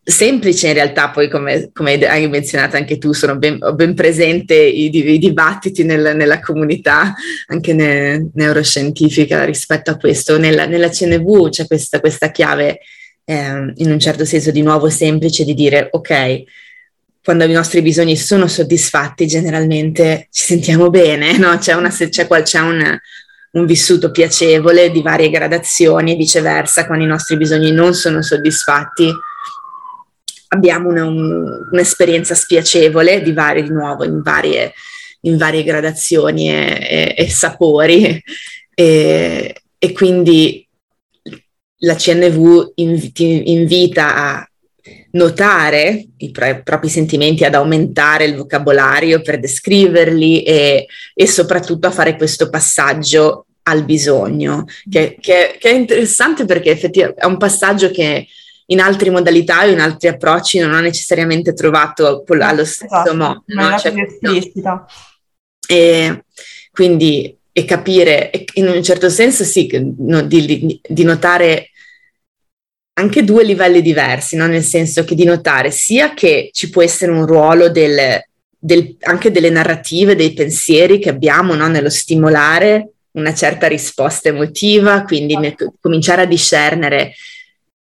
S2: semplice in realtà, poi come, come, hai menzionato anche tu, sono ben, ben presente i, i dibattiti nel, nella comunità, anche ne, neuroscientifica rispetto a questo. Nella, nella CNV c'è questa, questa chiave, eh, in un certo senso, di nuovo semplice di dire, ok, quando i nostri bisogni sono soddisfatti, generalmente ci sentiamo bene, no? C'è, una, c'è, c'è un, un vissuto piacevole di varie gradazioni e viceversa, quando i nostri bisogni non sono soddisfatti, abbiamo una, un, un'esperienza spiacevole di, vari, di nuovo in varie, in varie gradazioni e, e, e sapori e, e, quindi la CNV inv- ti invita a notare i pro- propri sentimenti, ad aumentare il vocabolario per descriverli e, e soprattutto a fare questo passaggio al bisogno, che, che, che è interessante perché effettivamente è un passaggio che in altre modalità o in altri approcci non ho necessariamente trovato allo stesso esatto, modo. No? Cioè, no. E quindi e capire, in un certo senso sì, no, di, di, notare anche due livelli diversi, no? nel senso che di notare sia che ci può essere un ruolo del, del, anche delle narrative, dei pensieri che abbiamo no? nello stimolare una certa risposta emotiva, quindi ne, cominciare a discernere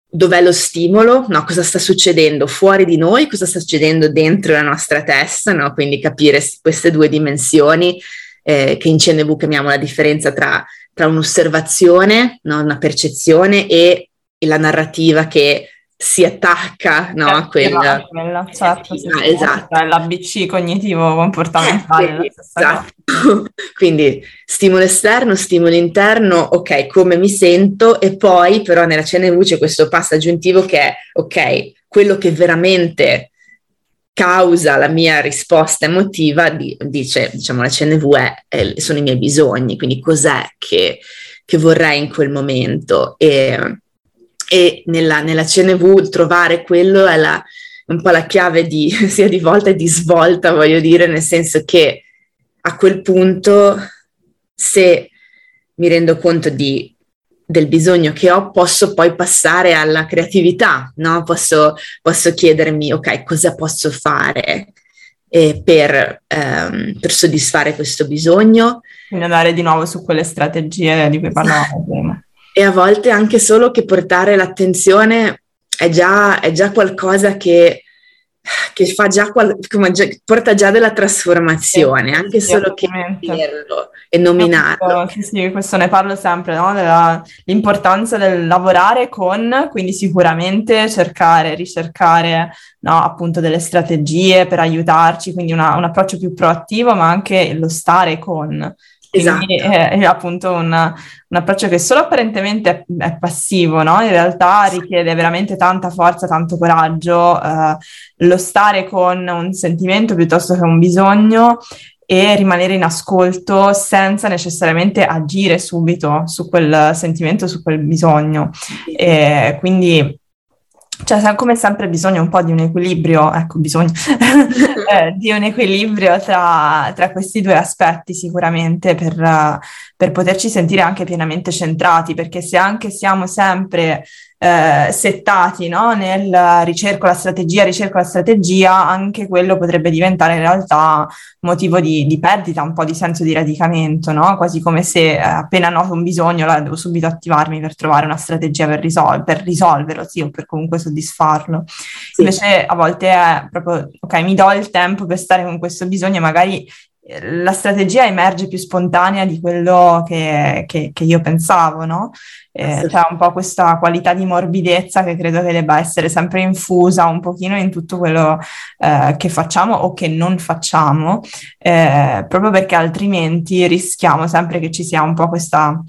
S2: dov'è lo stimolo, no? cosa sta succedendo fuori di noi, cosa sta succedendo dentro la nostra testa, no? quindi capire queste due dimensioni eh, che in CNV chiamiamo la differenza tra, tra un'osservazione, no? una percezione e la narrativa che si attacca no, a quella. quella
S1: certo, sì, ah, esatto. l'ABC cognitivo comportamentale.
S2: Eh, esatto. Quindi stimolo esterno, stimolo interno, ok, come mi sento e poi però nella CNV c'è questo passo aggiuntivo che è ok, quello che veramente causa la mia risposta emotiva, dice, diciamo la CNV è, è, sono i miei bisogni, quindi cos'è che, che vorrei in quel momento. E, e nella, nella CNV trovare quello è la, un po' la chiave di, sia di volta e di svolta, voglio dire, nel senso che a quel punto se mi rendo conto di, del bisogno che ho, posso poi passare alla creatività, no? posso, posso chiedermi, ok, cosa posso fare eh, per, ehm, per, soddisfare questo bisogno.
S1: Quindi andare di nuovo su quelle strategie di cui parlavamo prima
S2: e a volte anche solo che portare l'attenzione è già, è già qualcosa che, che fa già, qual, già, porta già della trasformazione, sì, anche sì, solo che vederlo e nominarlo.
S1: Sì, sì, questo ne parlo sempre, no? dell'importanza del lavorare con, quindi sicuramente cercare, ricercare no? appunto delle strategie per aiutarci, quindi una, un approccio più proattivo, ma anche lo stare con. Quindi esatto. è, è, appunto un, un, approccio che solo apparentemente è, è, passivo, no? In realtà richiede veramente tanta forza, tanto coraggio, eh, lo stare con un sentimento piuttosto che un bisogno e rimanere in ascolto senza necessariamente agire subito su quel sentimento, su quel bisogno. E quindi cioè, come sempre bisogna un po' di un equilibrio, ecco, bisogno eh, di un equilibrio tra, tra, questi due aspetti sicuramente per, per poterci sentire anche pienamente centrati, perché se anche siamo sempre eh, settati no? nel ricerco la strategia, ricerco la strategia, anche quello potrebbe diventare in realtà motivo di, di perdita, un po' di senso di radicamento, no? quasi come se eh, appena noto un bisogno la devo subito attivarmi per trovare una strategia per, risol- per risolverlo, sì, o per comunque soddisfarlo. Sì. Invece a volte è proprio, ok, mi do il tempo per stare con questo bisogno, magari la strategia emerge più spontanea di quello che, che, che io pensavo, no? Eh, c'è un po' questa qualità di morbidezza che credo che debba essere sempre infusa un pochino in tutto quello eh, che facciamo o che non facciamo, eh, proprio perché altrimenti rischiamo sempre che ci sia un po' questa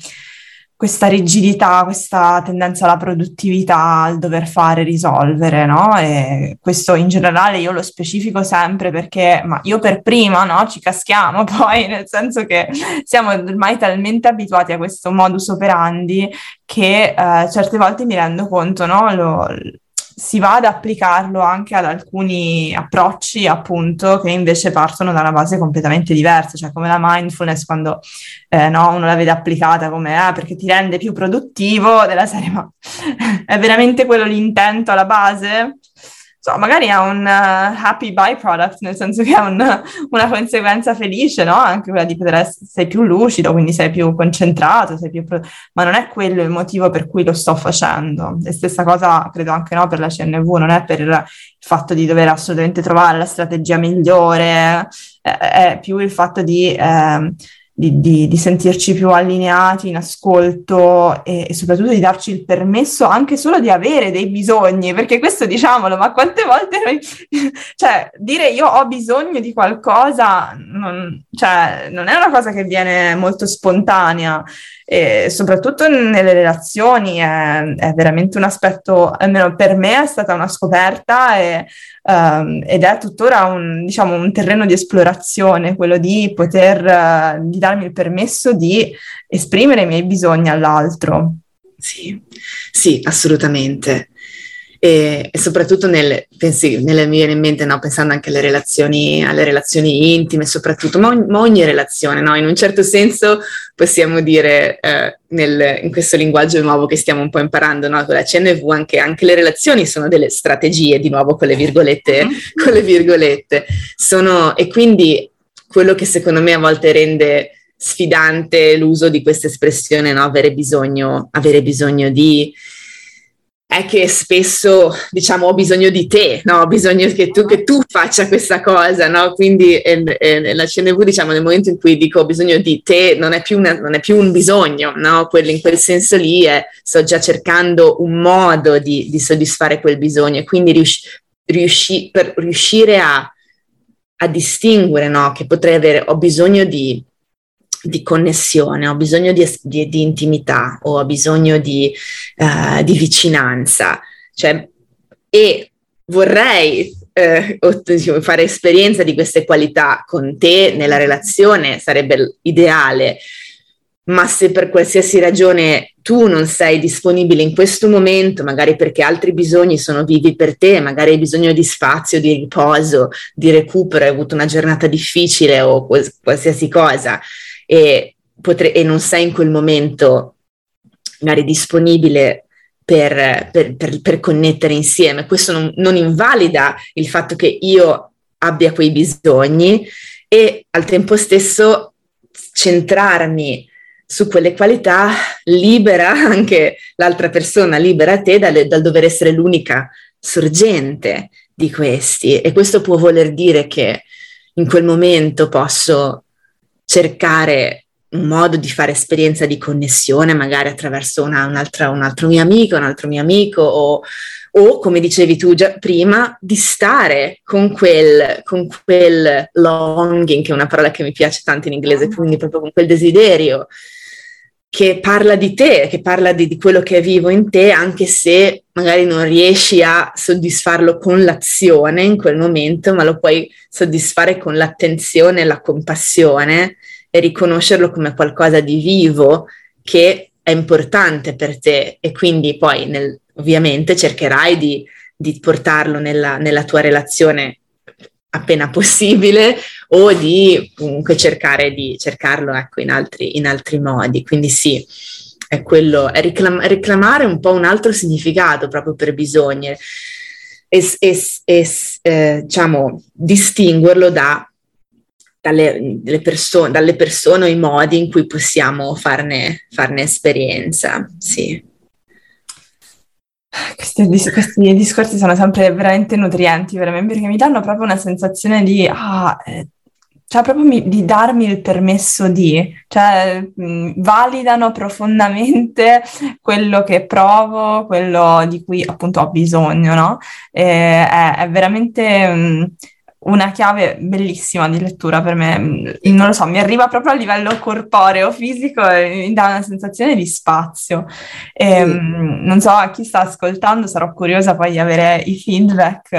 S1: questa rigidità, questa tendenza alla produttività, al dover fare, risolvere, no? E questo in generale io lo specifico sempre perché, ma io per prima, no? Ci caschiamo poi, nel senso che siamo ormai talmente abituati a questo modus operandi che eh, certe volte mi rendo conto, no? Lo, si va ad applicarlo anche ad alcuni approcci, appunto, che invece partono da una base completamente diversa, cioè come la mindfulness, quando eh, no, uno la vede applicata come ah, perché ti rende più produttivo, della serie, ma è veramente quello l'intento alla base? So, magari ha un uh, happy byproduct, nel senso che ha un, una conseguenza felice, no? Anche quella di poter essere, sei più lucido, quindi sei più concentrato, sei più pro- ma non è quello il motivo per cui lo sto facendo. E stessa cosa credo anche no, per la CNV, non è per il fatto di dover assolutamente trovare la strategia migliore, è, è più il fatto di... Eh, di, di, di, sentirci più allineati in ascolto e, e, soprattutto di darci il permesso anche solo di avere dei bisogni, perché questo diciamolo, ma quante volte noi, cioè dire io ho bisogno di qualcosa, non, cioè, non è una cosa che viene molto spontanea e soprattutto nelle relazioni è, è veramente un aspetto, almeno per me è stata una scoperta e, um, ed è tuttora un, diciamo, un terreno di esplorazione, quello di poter, uh, di darmi il permesso di esprimere i miei bisogni all'altro.
S2: Sì, sì, assolutamente e, e soprattutto nel, pensi, nelle, mi viene in mente, no, pensando anche alle relazioni, alle relazioni intime, soprattutto, ma, ogni, ma ogni relazione, no? in un certo senso possiamo dire eh, nel, in questo linguaggio nuovo che stiamo un po' imparando no? con la CNV, anche, anche, le relazioni sono delle strategie, di nuovo con le virgolette, mm-hmm. con le virgolette. Sono, e quindi quello che secondo me a volte rende sfidante l'uso di questa espressione, no? avere, bisogno, avere bisogno di è che spesso diciamo ho bisogno di te, no? ho bisogno che tu, che tu faccia questa cosa, no? quindi eh, eh, la CNV diciamo nel momento in cui dico ho bisogno di te non è più, una, non è più un bisogno, no? Quello, in quel senso lì è, sto già cercando un modo di, di soddisfare quel bisogno e quindi riusci, riusci, per riuscire a, a distinguere no? che potrei avere, ho bisogno di di connessione, ho bisogno di, di, di intimità, ho bisogno di, uh, di vicinanza, cioè, e vorrei eh, fare esperienza di queste qualità con te nella relazione, sarebbe ideale, ma se per qualsiasi ragione tu non sei disponibile in questo momento, magari perché altri bisogni sono vivi per te, magari hai bisogno di spazio, di riposo, di recupero, hai avuto una giornata difficile o qualsiasi cosa, e, potre- e non sei in quel momento magari disponibile per, per, per, per connettere insieme. Questo non, non, invalida il fatto che io abbia quei bisogni e al tempo stesso centrarmi su quelle qualità libera anche l'altra persona, libera te dal, dal dover essere l'unica sorgente di questi. E questo può voler dire che in quel momento posso cercare un modo di fare esperienza di connessione, magari attraverso una, un'altra, un altro mio amico, un altro mio amico, o, o come dicevi tu già prima, di stare con quel, con quel longing, che è una parola che mi piace tanto in inglese, mm. quindi proprio con quel desiderio che parla di te, che parla di, di quello che è vivo in te, anche se magari non riesci a soddisfarlo con l'azione in quel momento, ma lo puoi soddisfare con l'attenzione la compassione e riconoscerlo come qualcosa di vivo che è importante per te. E quindi poi nel, ovviamente cercherai di, di portarlo nella, nella tua relazione appena possibile o di comunque cercare di cercarlo ecco, in, altri, in altri modi. Quindi sì, è quello, è reclam- reclamare un po' un altro significato proprio per bisogni e, e, e eh, diciamo distinguerlo da dalle, perso- dalle persone o i modi in cui possiamo farne, farne esperienza. Sì.
S1: Questi, questi, discorsi sono sempre veramente nutrienti per me perché mi danno proprio una sensazione di, ah, eh, cioè proprio mi, di darmi il permesso di, cioè mh, validano profondamente quello che provo, quello di cui appunto ho bisogno, no? E, è, è veramente... Mh, una chiave bellissima di lettura per me. Non lo so, mi arriva proprio a livello corporeo, fisico e mi dà una sensazione di spazio. E, ehm, Non so, a chi sta ascoltando sarò curiosa poi di avere i feedback.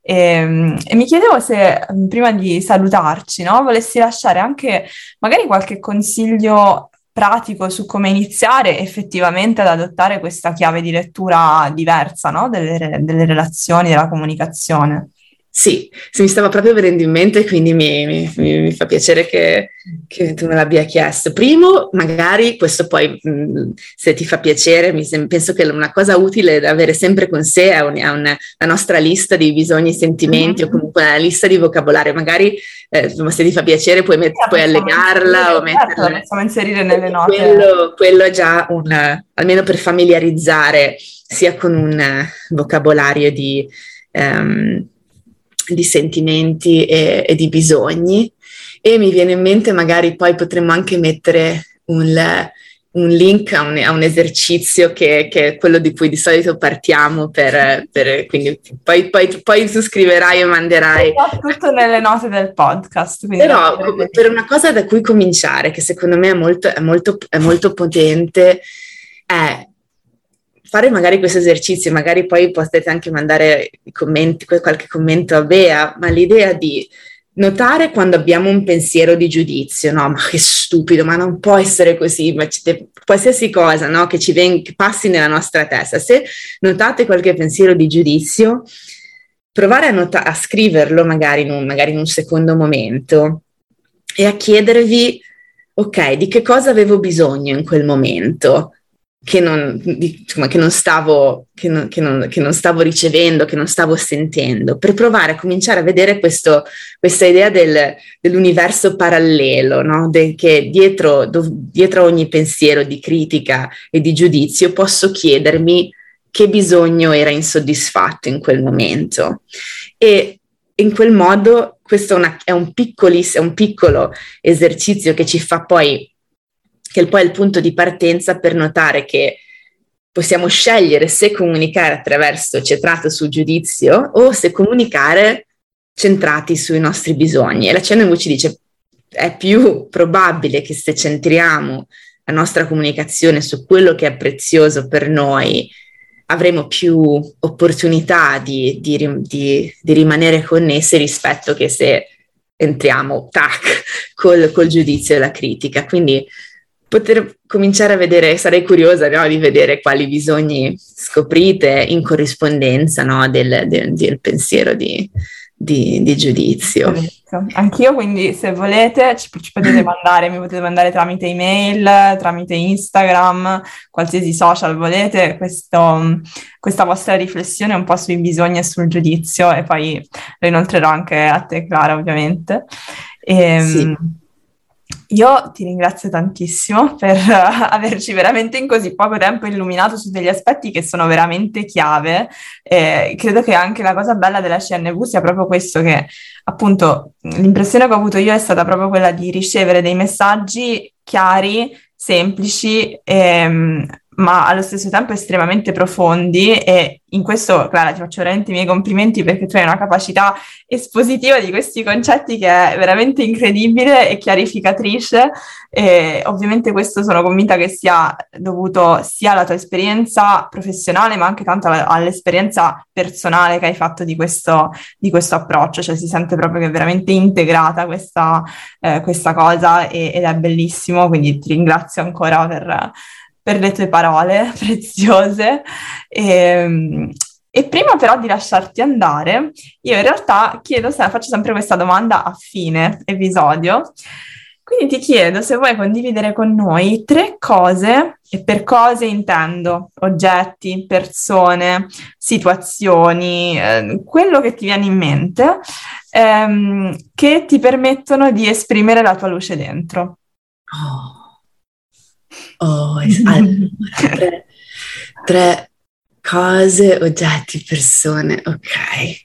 S1: E, ehm, e mi chiedevo se prima di salutarci, no, volessi lasciare anche magari qualche consiglio pratico su come iniziare effettivamente ad adottare questa chiave di lettura diversa no? delle, delle relazioni, della comunicazione.
S2: Sì, se mi stava proprio venendo in mente, quindi mi, mi, mi fa piacere che, che, tu me l'abbia chiesto. Primo, magari questo poi, mh, se ti fa piacere, sem- penso che una cosa utile da avere sempre con sé è, un, è una, la nostra lista di bisogni e sentimenti mm-hmm. o comunque una lista di vocabolario. Magari, eh, se ti fa piacere, puoi, met- puoi allegarla o
S1: metterla. Certo, la possiamo inserire nelle note.
S2: Quello, quello è già un, almeno per familiarizzare sia con un vocabolario di... Um, di sentimenti e, e, di bisogni. E mi viene in mente magari poi potremmo anche mettere un, un link a un, a un esercizio che, che, è quello di cui di solito partiamo per, per quindi poi, poi, poi, tu scriverai e manderai.
S1: Tutto nelle note del podcast
S2: però per una cosa da cui cominciare che secondo me è molto, è molto, è molto potente è fare magari questo esercizio, magari poi potete anche mandare commenti, qualche commento a Bea, ma l'idea di notare quando abbiamo un pensiero di giudizio, no, ma che stupido, ma non può essere così, ma te, qualsiasi cosa no, che ci ven- che passi nella nostra testa, se notate qualche pensiero di giudizio, provare a, not- a scriverlo magari in, un, magari in un secondo momento e a chiedervi, ok, di che cosa avevo bisogno in quel momento? Che non, insomma, che non, stavo, che non, non, che non stavo ricevendo, che non stavo sentendo, per provare a cominciare a vedere questo, questa idea del, dell'universo parallelo, no? De, che dietro, do, dietro ogni pensiero di critica e di giudizio posso chiedermi che bisogno era insoddisfatto in quel momento. E in quel modo questo è, una, è un, è un piccolo esercizio che ci fa poi che poi è il punto di partenza per notare che possiamo scegliere se comunicare attraverso centrato sul giudizio o se comunicare centrati sui nostri bisogni. E la Cenemu ci dice è più probabile che se centriamo la nostra comunicazione su quello che è prezioso per noi, avremo più opportunità di, di, di, di rimanere connessi rispetto che se entriamo tac col, col giudizio e la critica. Quindi poter cominciare a vedere, sarei curiosa no, di vedere quali bisogni scoprite in corrispondenza no, del, del, del, pensiero di, di, di giudizio.
S1: Anch'io, quindi se volete ci, ci, potete mandare, mi potete mandare tramite email, tramite Instagram, qualsiasi social volete, questo, questa vostra riflessione un po' sui bisogni e sul giudizio e poi lo inoltrerò anche a te Clara ovviamente. E, ehm, sì. Io ti ringrazio tantissimo per uh, averci veramente in così poco tempo illuminato su degli aspetti che sono veramente chiave. Eh, credo che anche la cosa bella della CNV sia proprio questo che appunto l'impressione che ho avuto io è stata proprio quella di ricevere dei messaggi chiari, semplici, ehm, ma allo stesso tempo estremamente profondi e in questo, Clara, ti faccio veramente i miei complimenti perché tu hai una capacità espositiva di questi concetti che è veramente incredibile e chiarificatrice e ovviamente questo sono convinta che sia dovuto sia alla tua esperienza professionale ma anche tanto all'esperienza personale che hai fatto di questo, di questo approccio, cioè si sente proprio che è veramente integrata questa, eh, questa cosa e, ed è bellissimo, quindi ti ringrazio ancora per per le tue parole preziose. E, ehm, e prima però di lasciarti andare, io in realtà chiedo, se, faccio sempre questa domanda a fine episodio. Quindi ti chiedo se vuoi condividere con noi tre cose, e per cose intendo oggetti, persone, situazioni, eh, quello che ti viene in mente, ehm, che ti permettono di esprimere la tua luce dentro.
S2: Oh. Oh, allora, tre, tre cose, oggetti, persone, ok.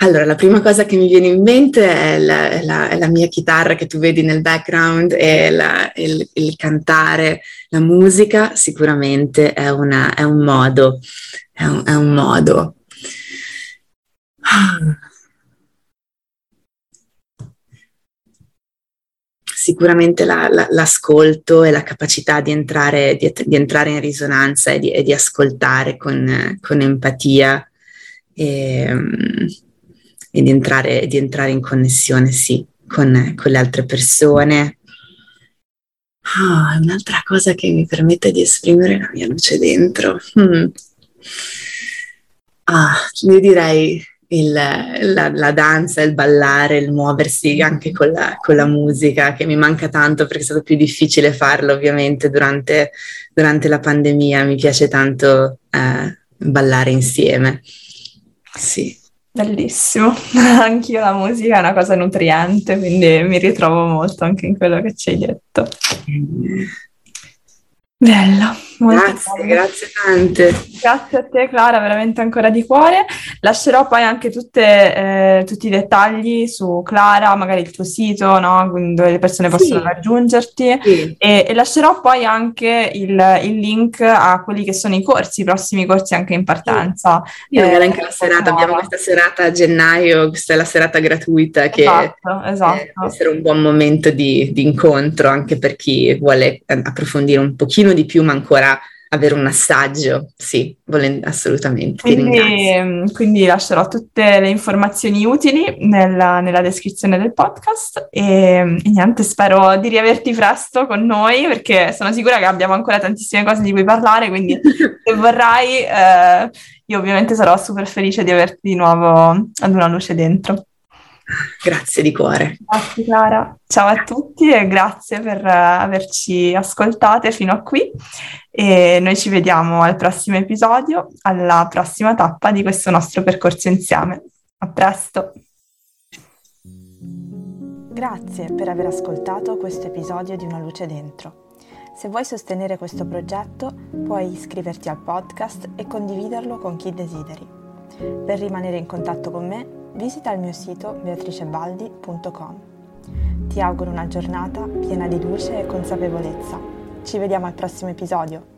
S2: Allora, la prima cosa che mi viene in mente è la, è la, è la mia chitarra che tu vedi nel background e la, il, il, cantare, la musica sicuramente è, una, è un modo, è un, è un modo. Sicuramente la, la, l'ascolto e la capacità di entrare, di, di entrare in risonanza e di, e di ascoltare con, con empatia e, e di, entrare, di, entrare, in connessione, sì, con, con le altre persone. Oh, un'altra cosa che mi permette di esprimere la mia luce dentro. Hmm. Ah, io direi il, la, la, danza, il ballare, il muoversi anche con la, con la, musica, che mi manca tanto perché è stato più difficile farlo ovviamente durante, durante la pandemia. Mi piace tanto eh, ballare insieme. Sì.
S1: Bellissimo, anch'io la musica è una cosa nutriente, quindi mi ritrovo molto anche in quello che ci hai detto. Bello, molto
S2: grazie, bello. grazie tante.
S1: Grazie a te Clara, veramente ancora di cuore. Lascerò poi anche tutte, eh, tutti i dettagli su Clara, magari il tuo sito, no? dove le persone possono sì. raggiungerti sì. e, e, lascerò poi anche il, il, link a quelli che sono i corsi, i prossimi corsi anche in partenza.
S2: Sì. Io eh, anche la serata, abbiamo questa serata a gennaio, questa è la serata gratuita che esatto, esatto. può essere un buon momento di, di incontro anche per chi vuole eh, approfondire un pochino di più, ma ancora avere un assaggio, sì, volen- assolutamente.
S1: Quindi, quindi, lascerò tutte le informazioni utili nella, nella descrizione del podcast e, e, niente, spero di riaverti presto con noi perché sono sicura che abbiamo ancora tantissime cose di cui parlare, quindi se vorrai eh, io ovviamente sarò super felice di averti di nuovo ad una luce dentro.
S2: Grazie di cuore.
S1: Grazie Clara. Ciao a tutti e grazie per eh, averci ascoltate fino a qui e noi ci vediamo al prossimo episodio, alla prossima tappa di questo nostro percorso insieme. A presto. Grazie per aver ascoltato questo episodio di Una luce dentro. Se vuoi sostenere questo progetto, puoi iscriverti al podcast e condividerlo con chi desideri. Per rimanere in contatto con me, visita il mio sito beatricebaldi.com. Ti auguro una giornata piena di luce e consapevolezza. Ci vediamo al prossimo episodio.